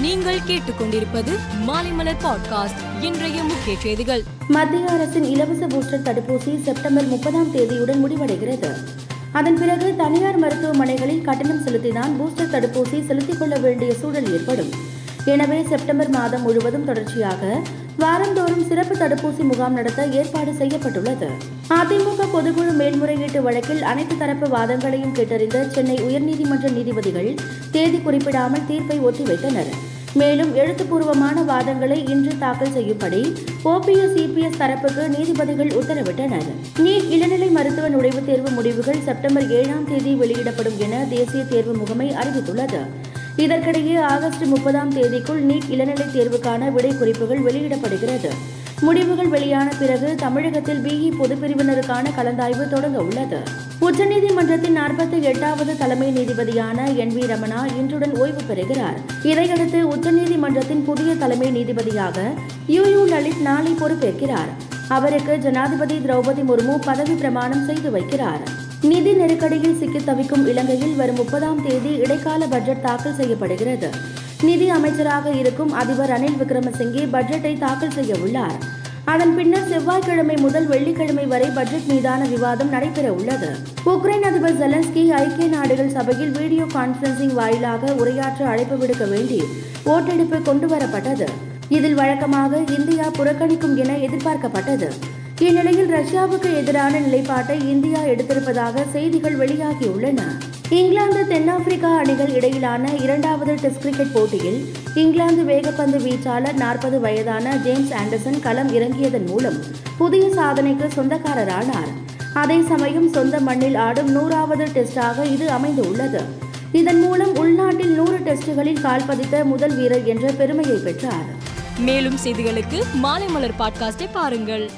நீங்கள் கேட்டுக்கொண்டிருப்பது மாலைமலர் பாட்காஸ்ட் இன்றைய முக்கிய செய்திகள். மத்திய அரசின் இலவச பூஸ்டர் தடுப்பூசி செப்டம்பர் முப்பதாம் தேதியுடன் முடிவடைகிறது. அதன் பிறகு தனியார் மருத்துவமனைகளில் கட்டணம் செலுத்தினால் பூஸ்டர் தடுப்பூசி செலுத்திக் கொள்ள வேண்டிய சூழல் ஏற்படும். எனவே செப்டம்பர் மாதம் முழுவதும் தொடர்ச்சியாக வாரந்தோறும் சிறப்பு தடுப்பூசி முகாம் நடத்த ஏற்பாடு செய்யப்பட்டுள்ளது. அதிமுக பொதுக்குழு மேல்முறையீட்டு வழக்கில் அனைத்து தரப்பு வாதங்களையும் கேட்டறிந்த சென்னை உயர்நீதிமன்ற நீதிபதிகள் தேதி குறிப்பிடாமல் தீர்ப்பை ஒத்திவைத்தனர். மேலும் எழுத்துப்பூர்வமான வாதங்களை இன்று தாக்கல் செய்யும்படி ஓபிஎஸ் சிபிஎஸ் தரப்புக்கு நீதிபதிகள் உத்தரவிட்டனர். நீட் இளநிலை மருத்துவ நுழைவுத் தேர்வு முடிவுகள் செப்டம்பர் ஏழாம் தேதி வெளியிடப்படும் என தேசிய தேர்வு முகமை அறிவித்துள்ளது. இதற்கிடையே ஆகஸ்ட் முப்பதாம் தேதிக்குள் நீட் இளநிலை தேர்வுக்கான விடை குறிப்புகள் வெளியிடப்படுகிறது. முடிவுகள் வெளியான பிறகு தமிழகத்தில் பிஇ பொதுப்பிரிவினருக்கான கலந்தாய்வு தொடங்க உள்ளது. உச்சநீதிமன்றத்தின் நாற்பத்தி எட்டாவது தலைமை நீதிபதியான என் வி ரமணா இன்றுடன் ஓய்வு பெறுகிறார். இதையடுத்து உச்சநீதிமன்றத்தின் புதிய தலைமை நீதிபதியாக யூ யூ லலித் நாளை பொறுப்பேற்கிறார். அவருக்கு ஜனாதிபதி திரௌபதி முர்மு பதவி பிரமாணம் செய்து வைக்கிறார். நிதி நெருக்கடியில் சிக்கி தவிக்கும் இலங்கையில் வரும் முப்பதாம் தேதி இடைக்கால பட்ஜெட் தாக்கல் செய்யப்படுகிறது. நிதி அமைச்சராக இருக்கும் அதிபர் ரணில் விக்ரமசிங்கே பட்ஜெட்டை தாக்கல் செய்ய உள்ளார். அதன் பின்னர் செவ்வாய்க்கிழமை முதல் வெள்ளிக்கிழமை வரை பட்ஜெட் மீதான விவாதம் நடைபெற உள்ளது. உக்ரைன் அதிபர் ஜெலன்ஸ்கி ஐக்கிய நாடுகள் சபையில் வீடியோ கான்பரன்சிங் வாயிலாக உரையாற்ற அழைப்பு விடுக்க வேண்டி ஓட்டெடுப்பு கொண்டுவரப்பட்டது இதில் வழக்கமாக இந்தியா புறக்கணிக்கும் என எதிர்பார்க்கப்பட்டது. இந்நிலையில் ரஷ்யாவுக்கு எதிரான நிலைப்பாட்டை இந்தியா எடுத்திருப்பதாக செய்திகள் வெளியாகியுள்ளன. இங்கிலாந்து தென்னாப்பிரிக்கா அணிகள் இடையிலான இரண்டாவது டெஸ்ட் கிரிக்கெட் போட்டியில் இங்கிலாந்து வேகப்பந்து வீச்சாளர் நாற்பது வயதான ஜேம்ஸ் ஆண்டர்சன் களம் இறங்கியதன் மூலம் புதிய சாதனைக்கு சொந்தக்காரரானார். அதே சமயம் சொந்த மண்ணில் ஆடும் நூறாவது டெஸ்டாக இது அமைந்துள்ளது. இதன் மூலம் உள்நாட்டில் நூறு டெஸ்டுகளில் கால் பதித்த முதல் வீரர் என்ற பெருமையை பெற்றார். மேலும் செய்திகளுக்கு மாலை மலர் பாட்காஸ்டை பாருங்கள்.